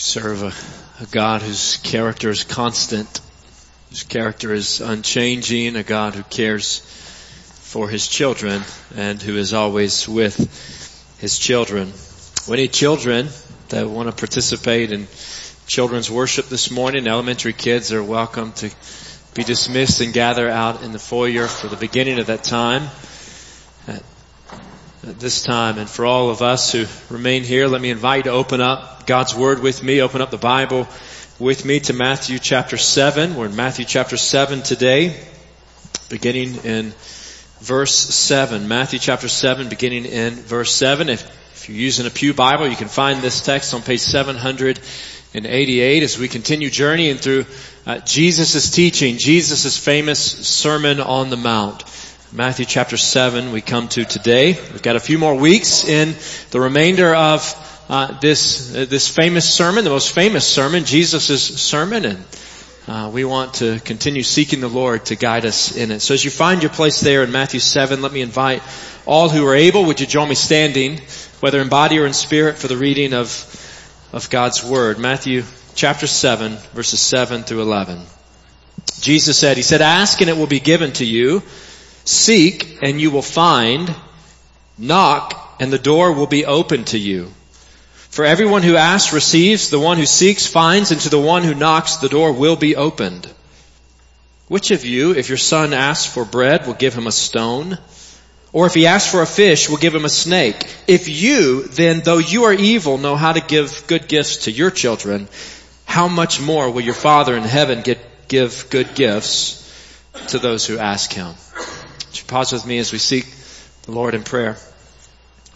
serve a, a God whose character is constant, whose character is unchanging, a God who cares for his children and who is always with his children. We need children that want to participate in children's worship this morning. Elementary kids are welcome to be dismissed and gather out in the foyer for the beginning of that time. At, this time, and for all of us who remain here, let me invite you to open up God's Word with me, open up the Bible with me to Matthew chapter 7. We're in Matthew chapter 7 today, beginning in verse 7. Matthew chapter 7, beginning in verse 7. If, if you're using a Pew Bible, you can find this text on page 788 as we continue journeying through uh, Jesus' teaching, Jesus' famous Sermon on the Mount. Matthew chapter 7 we come to today. We've got a few more weeks in the remainder of uh, this uh, this famous sermon, the most famous sermon, Jesus' sermon, and uh, we want to continue seeking the Lord to guide us in it. So as you find your place there in Matthew 7, let me invite all who are able, would you join me standing, whether in body or in spirit, for the reading of, of God's Word. Matthew chapter 7, verses 7 through 11. Jesus said, He said, ask and it will be given to you. Seek and you will find. Knock and the door will be open to you. For everyone who asks receives, the one who seeks finds, and to the one who knocks the door will be opened. Which of you, if your son asks for bread, will give him a stone? Or if he asks for a fish, will give him a snake? If you, then, though you are evil, know how to give good gifts to your children, how much more will your Father in heaven get, give good gifts to those who ask him? Would you pause with me as we seek the Lord in prayer?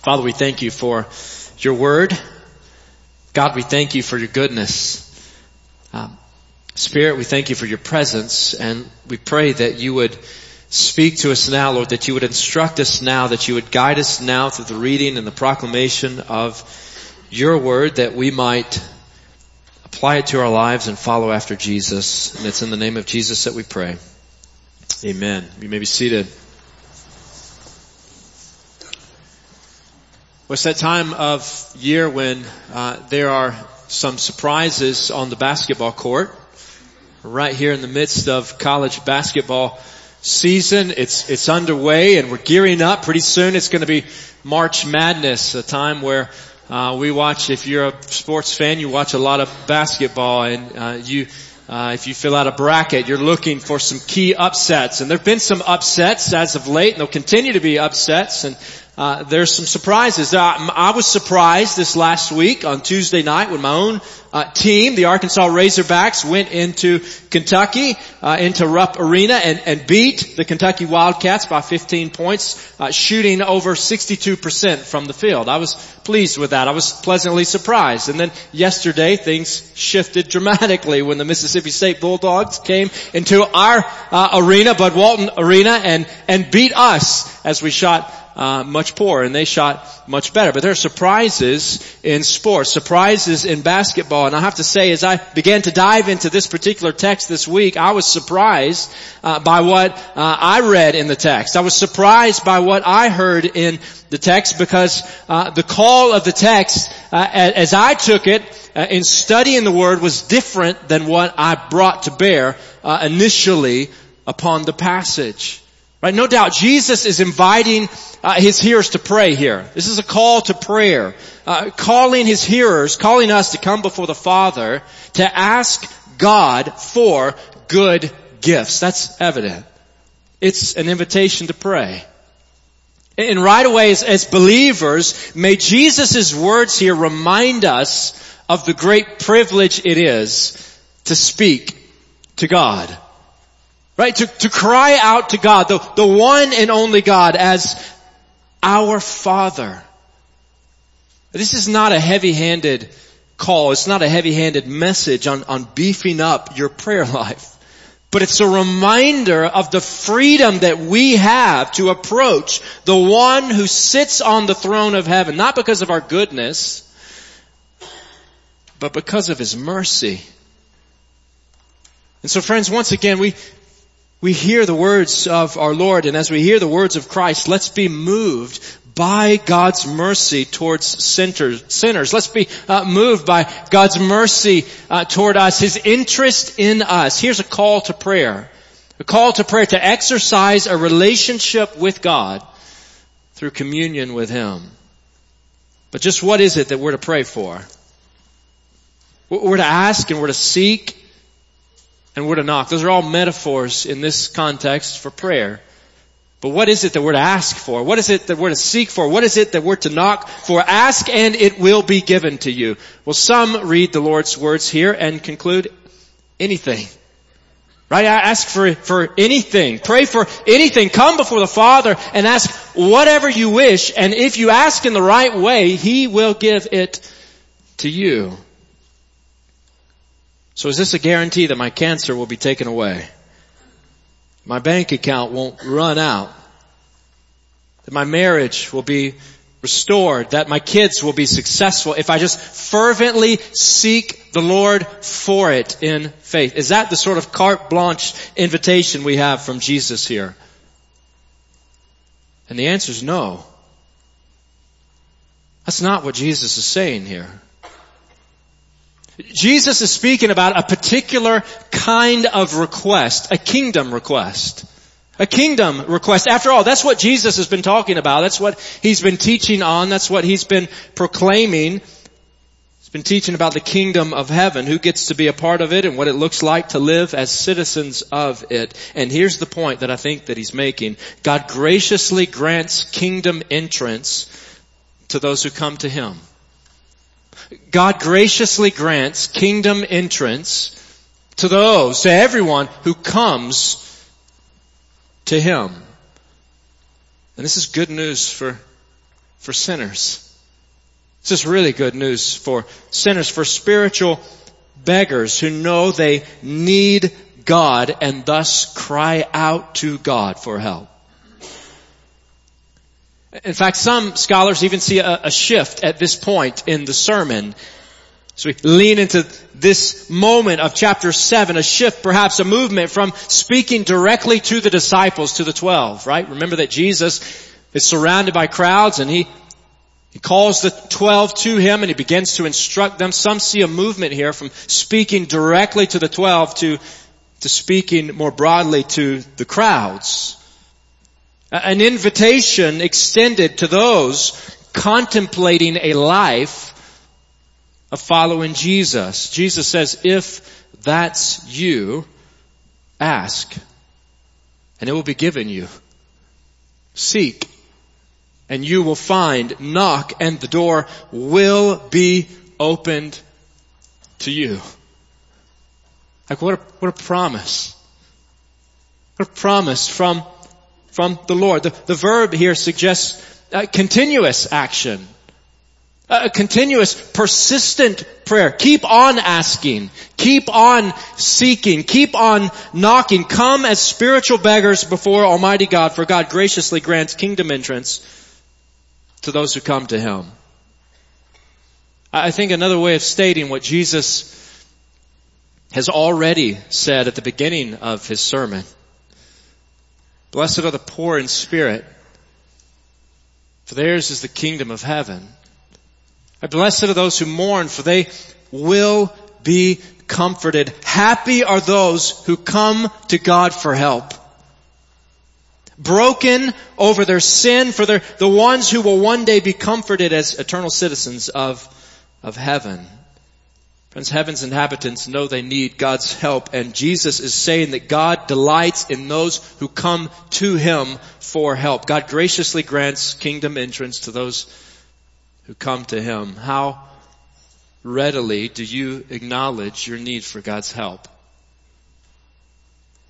Father, we thank you for your word. God, we thank you for your goodness. Um, Spirit, we thank you for your presence and we pray that you would speak to us now, Lord, that you would instruct us now, that you would guide us now through the reading and the proclamation of your word that we might apply it to our lives and follow after Jesus. And it's in the name of Jesus that we pray. Amen. You may be seated. Well, it's that time of year when uh, there are some surprises on the basketball court. Right here in the midst of college basketball season, it's it's underway, and we're gearing up. Pretty soon, it's going to be March Madness, a time where uh, we watch. If you're a sports fan, you watch a lot of basketball, and uh, you. Uh, if you fill out a bracket, you're looking for some key upsets, and there've been some upsets as of late, and there'll continue to be upsets. And uh, there's some surprises. Uh, I was surprised this last week on Tuesday night when my own uh, team, the Arkansas Razorbacks, went into Kentucky, uh, into Rupp Arena, and, and, beat the Kentucky Wildcats by 15 points, uh, shooting over 62% from the field. I was pleased with that. I was pleasantly surprised. And then yesterday, things shifted dramatically when the Mississippi State Bulldogs came into our arena, Bud Walton Arena, and and beat us as we shot uh, much poorer and they shot much better. But there are surprises in sports, surprises in basketball. And I have to say, as I began to dive into this particular text this week, I was surprised uh, by what uh, I read in the text. I was surprised by what I heard in the text because uh, the call of the text, uh, as I took it, uh, in studying the word was different than what I brought to bear initially upon the passage. Right? No doubt Jesus is inviting uh, his hearers to pray here. This is a call to prayer. Uh, calling his hearers, calling us to come before the Father to ask God for good gifts. That's evident. It's an invitation to pray. And right away, as, as believers, may Jesus' words here remind us of the great privilege it is to speak to God. Right? To, to cry out to God, the, the one and only God as our Father. This is not a heavy-handed call. It's not a heavy-handed message on, on beefing up your prayer life. But it's a reminder of the freedom that we have to approach the one who sits on the throne of heaven, not because of our goodness, but because of his mercy. And so friends, once again, we, we hear the words of our Lord and as we hear the words of Christ, let's be moved by God's mercy towards sinners. Let's be uh, moved by God's mercy uh, toward us, His interest in us. Here's a call to prayer. A call to prayer to exercise a relationship with God through communion with Him. But just what is it that we're to pray for? We're to ask and we're to seek and we're to knock. Those are all metaphors in this context for prayer. But what is it that we're to ask for? What is it that we're to seek for? What is it that we're to knock for? Ask and it will be given to you. Well, some read the Lord's words here and conclude anything. Right? Ask for, for anything. Pray for anything. Come before the Father and ask whatever you wish. And if you ask in the right way, He will give it to you. So is this a guarantee that my cancer will be taken away? My bank account won't run out? That my marriage will be restored? That my kids will be successful if I just fervently seek the Lord for it in faith? Is that the sort of carte blanche invitation we have from Jesus here? And the answer is no. That's not what Jesus is saying here. Jesus is speaking about a particular kind of request, a kingdom request. A kingdom request. After all, that's what Jesus has been talking about. That's what he's been teaching on. That's what he's been proclaiming. He's been teaching about the kingdom of heaven, who gets to be a part of it and what it looks like to live as citizens of it. And here's the point that I think that he's making. God graciously grants kingdom entrance to those who come to him. God graciously grants kingdom entrance to those, to everyone who comes to Him. And this is good news for, for sinners. This is really good news for sinners, for spiritual beggars who know they need God and thus cry out to God for help. In fact, some scholars even see a, a, shift at this point in the sermon. So we lean into this moment of chapter 7, a shift, perhaps a movement from speaking directly to the disciples, to the 12, right? Remember that Jesus is surrounded by crowds and he, he calls the 12 to him and he begins to instruct them. Some see a movement here from speaking directly to the 12 to, to speaking more broadly to the crowds an invitation extended to those contemplating a life of following Jesus. Jesus says, if that's you, ask and it will be given you. Seek and you will find. Knock and the door will be opened to you. Like what a, what a promise. What a promise from from the Lord. The, the verb here suggests continuous action. A continuous, persistent prayer. Keep on asking. Keep on seeking. Keep on knocking. Come as spiritual beggars before Almighty God, for God graciously grants kingdom entrance to those who come to Him. I think another way of stating what Jesus has already said at the beginning of His sermon Blessed are the poor in spirit, for theirs is the kingdom of heaven. Blessed are those who mourn, for they will be comforted. Happy are those who come to God for help. Broken over their sin, for the ones who will one day be comforted as eternal citizens of, of heaven. Friends, heaven's inhabitants know they need God's help and Jesus is saying that God delights in those who come to Him for help. God graciously grants kingdom entrance to those who come to Him. How readily do you acknowledge your need for God's help?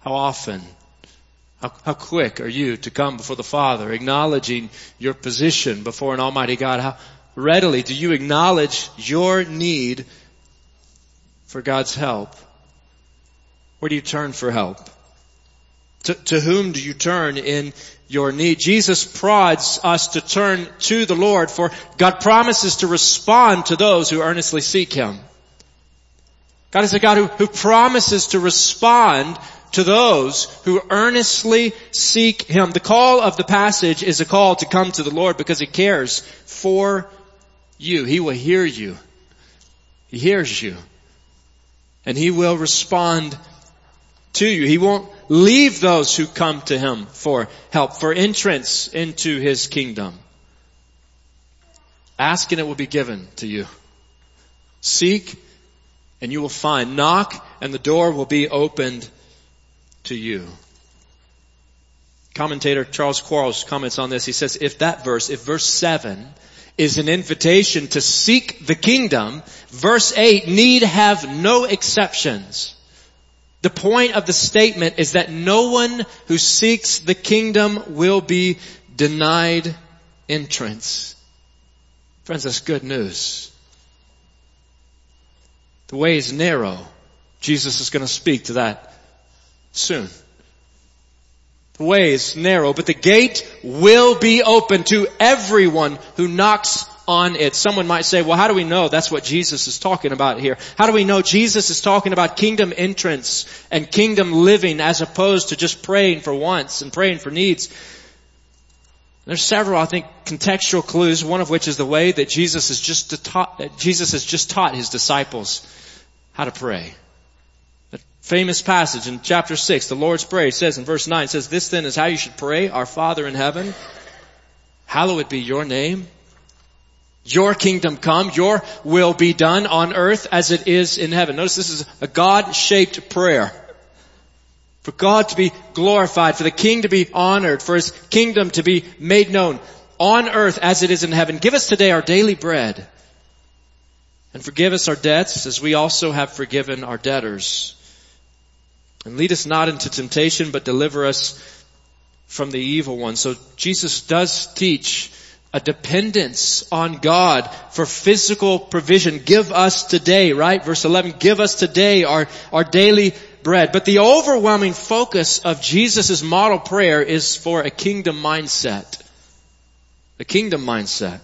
How often? How, how quick are you to come before the Father, acknowledging your position before an Almighty God? How readily do you acknowledge your need for God's help? Where do you turn for help? To, to, whom do you turn in your need? Jesus prods us to turn to the Lord for God promises to respond to those who earnestly seek Him. God is a God who, who promises to respond to those who earnestly seek Him. The call of the passage is a call to come to the Lord because He cares for you. He will hear you. He hears you. And He will respond to you. He won't leave those who come to Him for help, for entrance into His kingdom. Ask and it will be given to you. Seek and you will find. Knock and the door will be opened to you. Commentator Charles Quarles comments on this. He says, if that verse, if verse 7 is an invitation to seek the kingdom, verse 8 need have no exceptions. The point of the statement is that no one who seeks the kingdom will be denied entrance. Friends, that's good news. The way is narrow. Jesus is going to speak to that soon. The way is narrow, but the gate will be open to everyone who knocks on it. Someone might say, well, how do we know that's what Jesus is talking about here? How do we know Jesus is talking about kingdom entrance and kingdom living as opposed to just praying for wants and praying for needs? There's several, I think, contextual clues, one of which is the way that Jesus has just taught, Jesus has just taught his disciples how to pray famous passage in chapter 6, the Lord's Prayer, says in verse 9, it says, This then is how you should pray, Our Father in heaven, hallowed be your name. Your kingdom come, your will be done on earth as it is in heaven. Notice this is a God-shaped prayer. For God to be glorified, for the King to be honored, for His kingdom to be made known on earth as it is in heaven. Give us today our daily bread. And forgive us our debts as we also have forgiven our debtors. And lead us not into temptation, but deliver us from the evil one. So Jesus does teach a dependence on God for physical provision. Give us today, right? Verse 11, give us today our, our daily bread. But the overwhelming focus of Jesus' model prayer is for a kingdom mindset. A kingdom mindset.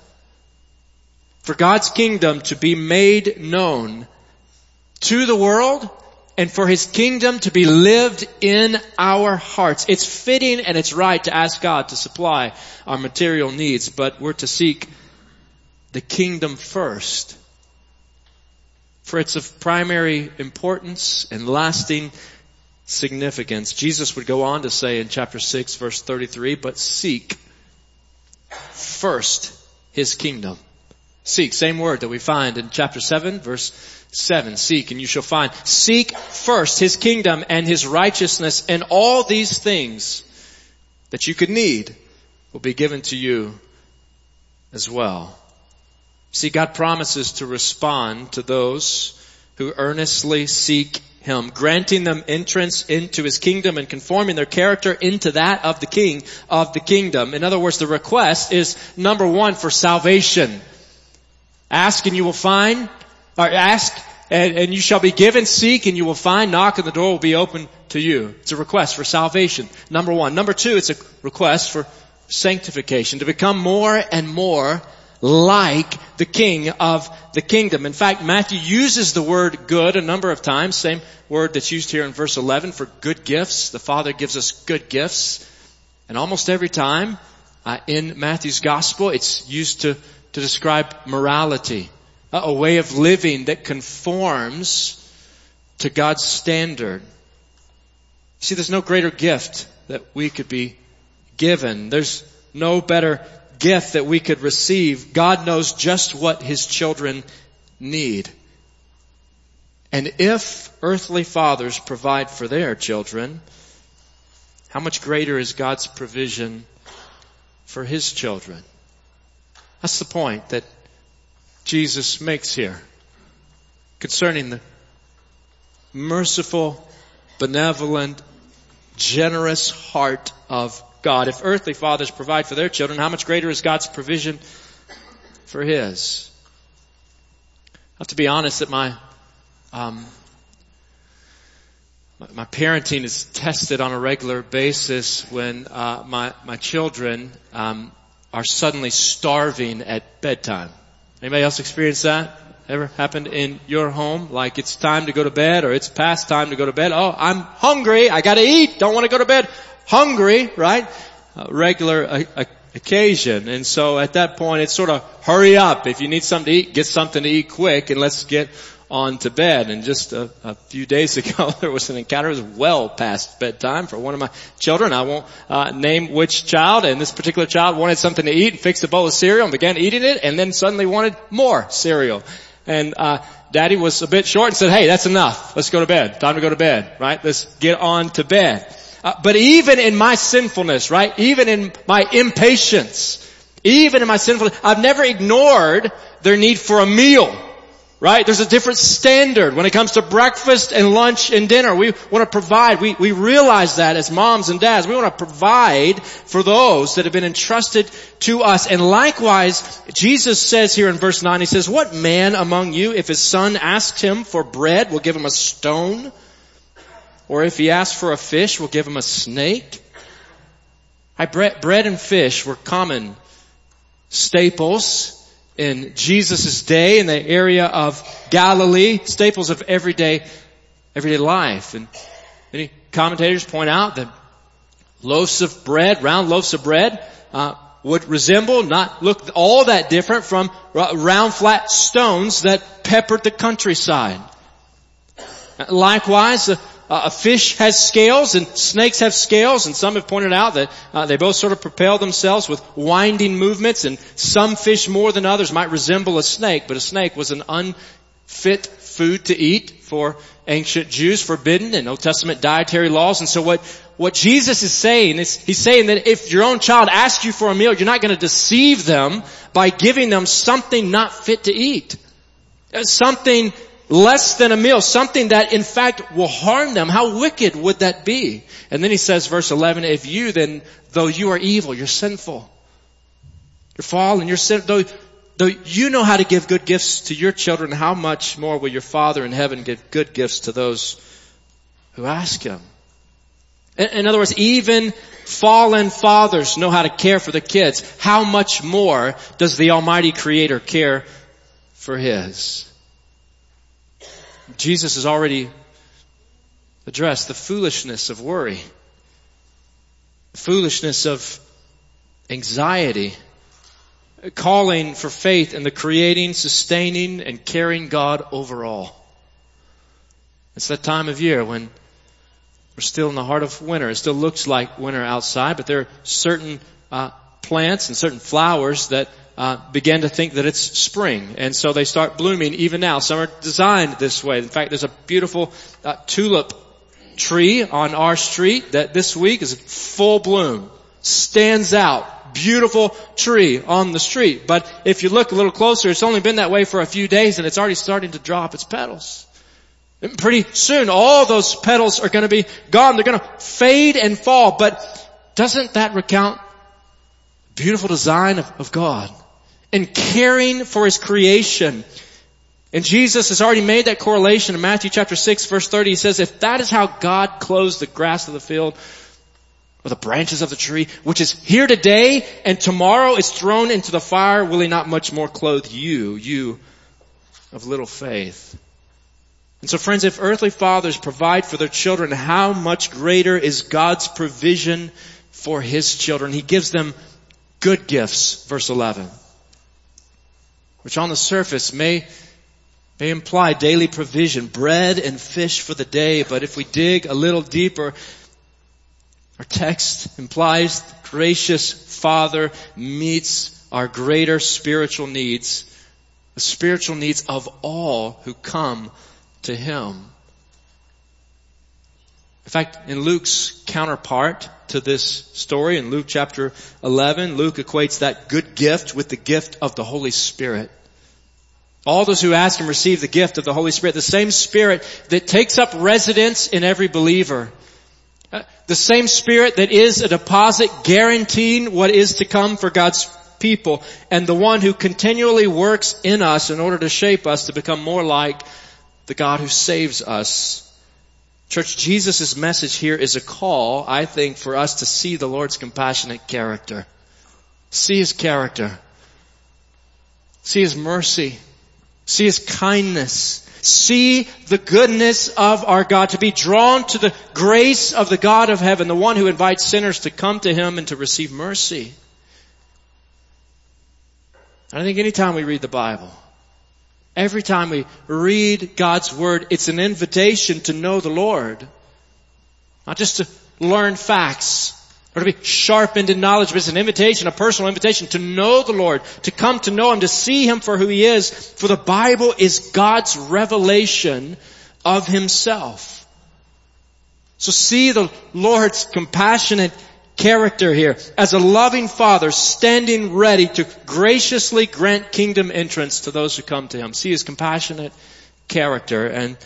For God's kingdom to be made known to the world and for His kingdom to be lived in our hearts. It's fitting and it's right to ask God to supply our material needs, but we're to seek the kingdom first. For it's of primary importance and lasting significance. Jesus would go on to say in chapter 6 verse 33, but seek first His kingdom. Seek, same word that we find in chapter 7 verse 7. Seek and you shall find. Seek first His kingdom and His righteousness and all these things that you could need will be given to you as well. See, God promises to respond to those who earnestly seek Him, granting them entrance into His kingdom and conforming their character into that of the King of the kingdom. In other words, the request is number one for salvation. Ask and you will find. Or ask and, and you shall be given. Seek and you will find. Knock and the door will be open to you. It's a request for salvation. Number one. Number two, it's a request for sanctification. To become more and more like the king of the kingdom. In fact, Matthew uses the word good a number of times. Same word that's used here in verse 11 for good gifts. The Father gives us good gifts. And almost every time uh, in Matthew's gospel, it's used to to describe morality, a way of living that conforms to God's standard. See, there's no greater gift that we could be given. There's no better gift that we could receive. God knows just what His children need. And if earthly fathers provide for their children, how much greater is God's provision for His children? That's the point that Jesus makes here concerning the merciful, benevolent, generous heart of God. If earthly fathers provide for their children, how much greater is God's provision for His? I have to be honest that my, um, my parenting is tested on a regular basis when uh, my my children um, are suddenly starving at bedtime. Anybody else experience that? ever happened in your home? Like it's time to go to bed or it's past time to go to bed. Oh, I'm hungry. I gotta eat. Don't want to go to bed. Hungry, right? A regular a, a occasion. And so at that point it's sort of hurry up. If you need something to eat, get something to eat quick and let's get on to bed. And just a, a, few days ago, there was an encounter. It was well past bedtime for one of my children. I won't uh, name which child. And this particular child wanted something to eat, and fixed a bowl of cereal, and began eating it, and then suddenly wanted more cereal. And uh, Daddy was a bit short and said, "Hey, that's enough. Let's go to bed. Time to go to bed. Right? Let's get on to bed." Uh, but even in my sinfulness, right? Even in my impatience, even in my sinfulness, I've never ignored their need for a meal. Right? There's a different standard when it comes to breakfast and lunch and dinner. We want to provide, we, we realize that as moms and dads, we want to provide for those that have been entrusted to us. And likewise, Jesus says here in verse 9, He says, what man among you, if his son asks him for bread, will give him a stone? Or if he asks for a fish, will give him a snake? I, bread and fish were common staples in Jesus' day in the area of Galilee, staples of everyday, everyday life. And many commentators point out that loaves of bread, round loaves of bread, uh, would resemble, not look all that different from round flat stones that peppered the countryside. Likewise, uh, a fish has scales and snakes have scales and some have pointed out that uh, they both sort of propel themselves with winding movements and some fish more than others might resemble a snake, but a snake was an unfit food to eat for ancient Jews, forbidden in Old Testament dietary laws. And so what, what Jesus is saying is, he's saying that if your own child asks you for a meal, you're not going to deceive them by giving them something not fit to eat. Uh, something less than a meal, something that in fact will harm them. How wicked would that be? And then he says, verse 11, if you then, though you are evil, you're sinful, you're fallen, you're sin, though, though you know how to give good gifts to your children, how much more will your Father in heaven give good gifts to those who ask Him? In, in other words, even fallen fathers know how to care for the kids. How much more does the Almighty Creator care for His? Jesus has already addressed the foolishness of worry, the foolishness of anxiety, calling for faith in the creating, sustaining, and caring God over all. It's that time of year when we're still in the heart of winter. It still looks like winter outside, but there are certain uh, plants and certain flowers that uh, begin to think that it's spring, and so they start blooming even now. Some are designed this way. In fact, there's a beautiful uh, tulip tree on our street that this week is full bloom, stands out, beautiful tree on the street. But if you look a little closer, it's only been that way for a few days, and it's already starting to drop its petals. And pretty soon, all those petals are going to be gone. They're going to fade and fall. But doesn't that recount beautiful design of, of God? and caring for his creation. And Jesus has already made that correlation in Matthew chapter 6 verse 30. He says, if that is how God clothes the grass of the field, or the branches of the tree, which is here today and tomorrow is thrown into the fire, will he not much more clothe you, you of little faith? And so friends, if earthly fathers provide for their children, how much greater is God's provision for his children? He gives them good gifts, verse 11 which on the surface may, may imply daily provision, bread and fish for the day, but if we dig a little deeper, our text implies gracious Father meets our greater spiritual needs, the spiritual needs of all who come to Him. In fact, in Luke's counterpart to this story, in Luke chapter 11, Luke equates that good gift with the gift of the Holy Spirit. All those who ask and receive the gift of the Holy Spirit, the same Spirit that takes up residence in every believer. Uh, the same Spirit that is a deposit guaranteeing what is to come for God's people and the one who continually works in us in order to shape us to become more like the God who saves us. Church, Jesus' message here is a call, I think, for us to see the Lord's compassionate character. See His character. See His mercy. See His kindness. See the goodness of our God, to be drawn to the grace of the God of heaven, the one who invites sinners to come to Him and to receive mercy. I think anytime we read the Bible, every time we read God's Word, it's an invitation to know the Lord. Not just to learn facts, or to be sharpened in knowledge, but it's an invitation, a personal invitation to know the Lord, to come to know Him, to see Him for who He is. For the Bible is God's revelation of Himself. So see the Lord's compassionate character here as a loving father standing ready to graciously grant kingdom entrance to those who come to him. See his compassionate character and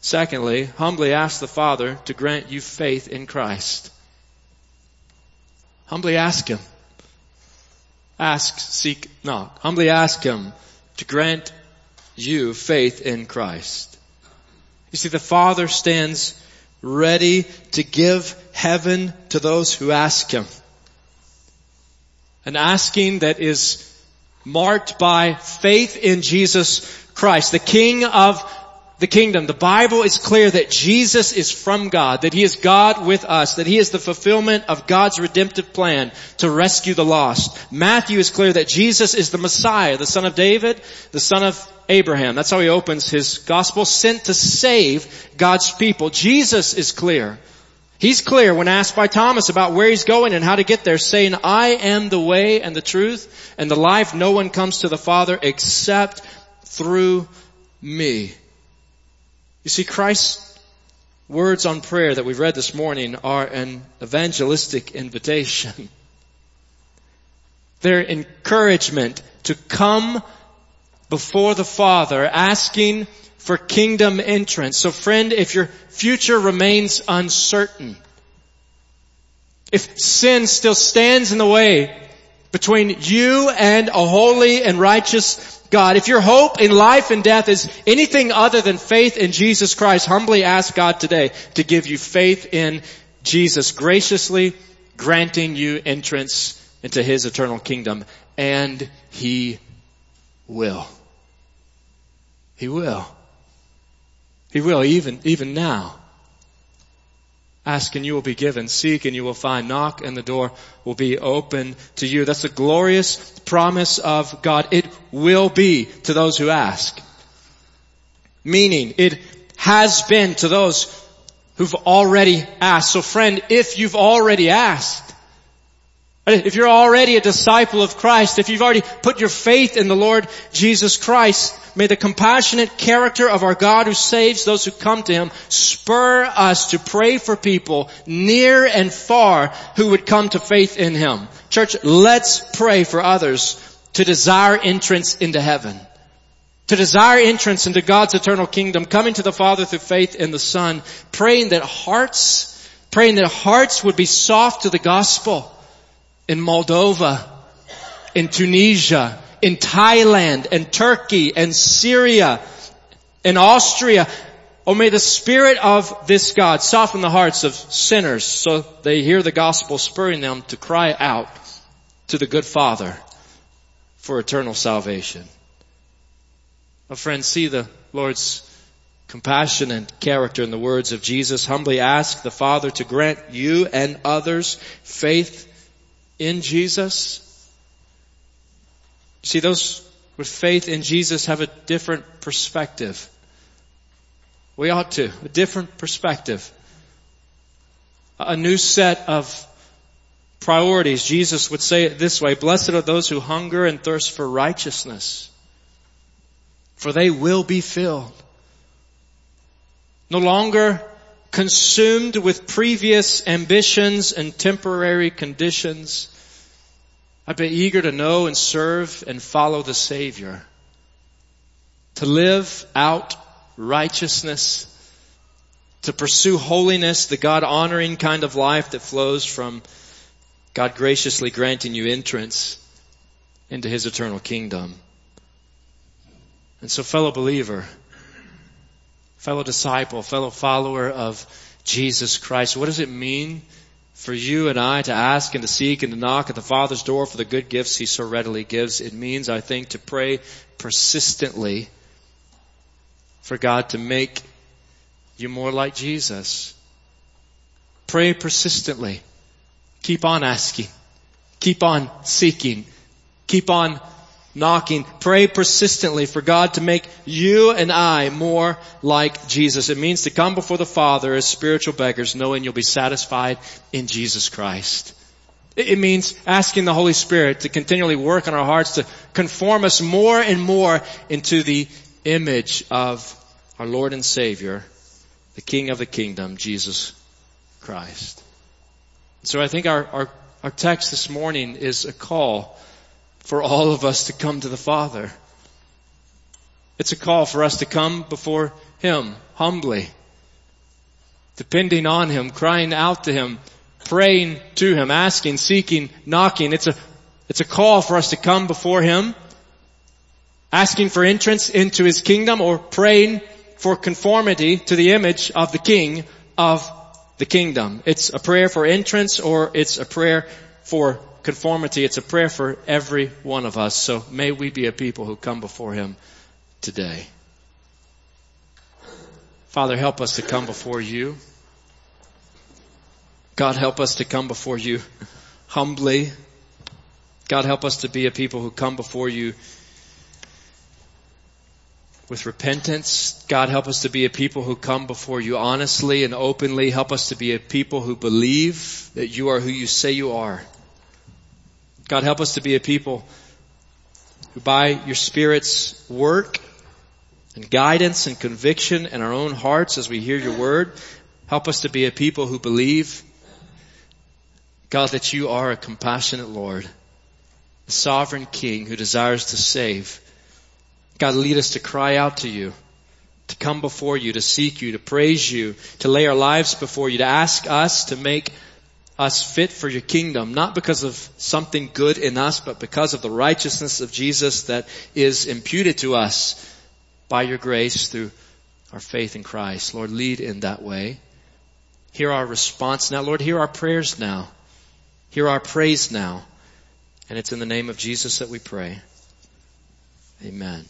secondly, humbly ask the father to grant you faith in Christ. Humbly ask Him. Ask, seek, knock. Humbly ask Him to grant you faith in Christ. You see, the Father stands ready to give heaven to those who ask Him. An asking that is marked by faith in Jesus Christ, the King of the kingdom. The Bible is clear that Jesus is from God, that He is God with us, that He is the fulfillment of God's redemptive plan to rescue the lost. Matthew is clear that Jesus is the Messiah, the son of David, the son of Abraham. That's how he opens his gospel, sent to save God's people. Jesus is clear. He's clear when asked by Thomas about where he's going and how to get there, saying, I am the way and the truth and the life. No one comes to the Father except through me. You see, Christ's words on prayer that we've read this morning are an evangelistic invitation. They're encouragement to come before the Father asking for kingdom entrance. So friend, if your future remains uncertain, if sin still stands in the way between you and a holy and righteous God. If your hope in life and death is anything other than faith in Jesus Christ, humbly ask God today to give you faith in Jesus, graciously granting you entrance into His eternal kingdom. And He will. He will. He will even, even now. Ask and you will be given. Seek and you will find. Knock and the door will be open to you. That's a glorious promise of God. It will be to those who ask. Meaning, it has been to those who've already asked. So friend, if you've already asked, if you're already a disciple of Christ, if you've already put your faith in the Lord Jesus Christ, May the compassionate character of our God who saves those who come to Him spur us to pray for people near and far who would come to faith in Him. Church, let's pray for others to desire entrance into heaven. To desire entrance into God's eternal kingdom, coming to the Father through faith in the Son, praying that hearts, praying that hearts would be soft to the gospel in Moldova, in Tunisia, in Thailand and Turkey and Syria and Austria. Oh, may the Spirit of this God soften the hearts of sinners so they hear the gospel spurring them to cry out to the good Father for eternal salvation. My friends, see the Lord's compassion and character in the words of Jesus. Humbly ask the Father to grant you and others faith in Jesus See, those with faith in Jesus have a different perspective. We ought to. A different perspective. A new set of priorities. Jesus would say it this way, blessed are those who hunger and thirst for righteousness, for they will be filled. No longer consumed with previous ambitions and temporary conditions, I've been eager to know and serve and follow the Savior. To live out righteousness, to pursue holiness, the God honoring kind of life that flows from God graciously granting you entrance into His eternal kingdom. And so fellow believer, fellow disciple, fellow follower of Jesus Christ, what does it mean for you and I to ask and to seek and to knock at the Father's door for the good gifts He so readily gives. It means, I think, to pray persistently for God to make you more like Jesus. Pray persistently. Keep on asking. Keep on seeking. Keep on knocking. Pray persistently for God to make you and I more like Jesus. It means to come before the Father as spiritual beggars knowing you'll be satisfied in Jesus Christ. It means asking the Holy Spirit to continually work on our hearts to conform us more and more into the image of our Lord and Savior, the King of the kingdom, Jesus Christ. So I think our, our, our text this morning is a call for all of us to come to the Father. It's a call for us to come before Him humbly, depending on Him, crying out to Him, praying to Him, asking, seeking, knocking. It's a, it's a call for us to come before Him, asking for entrance into His kingdom or praying for conformity to the image of the King of the kingdom. It's a prayer for entrance or it's a prayer for conformity. It's a prayer for every one of us. So may we be a people who come before Him today. Father, help us to come before you. God, help us to come before you humbly. God, help us to be a people who come before you with repentance. God, help us to be a people who come before you honestly and openly. Help us to be a people who believe that you are who you say you are. God, help us to be a people who by your Spirit's work and guidance and conviction in our own hearts as we hear your word, help us to be a people who believe, God, that you are a compassionate Lord, a sovereign King who desires to save. God, lead us to cry out to you, to come before you, to seek you, to praise you, to lay our lives before you, to ask us to make us fit for your kingdom, not because of something good in us, but because of the righteousness of Jesus that is imputed to us by your grace through our faith in Christ. Lord, lead in that way. Hear our response now. Lord, hear our prayers now. Hear our praise now. And it's in the name of Jesus that we pray. Amen.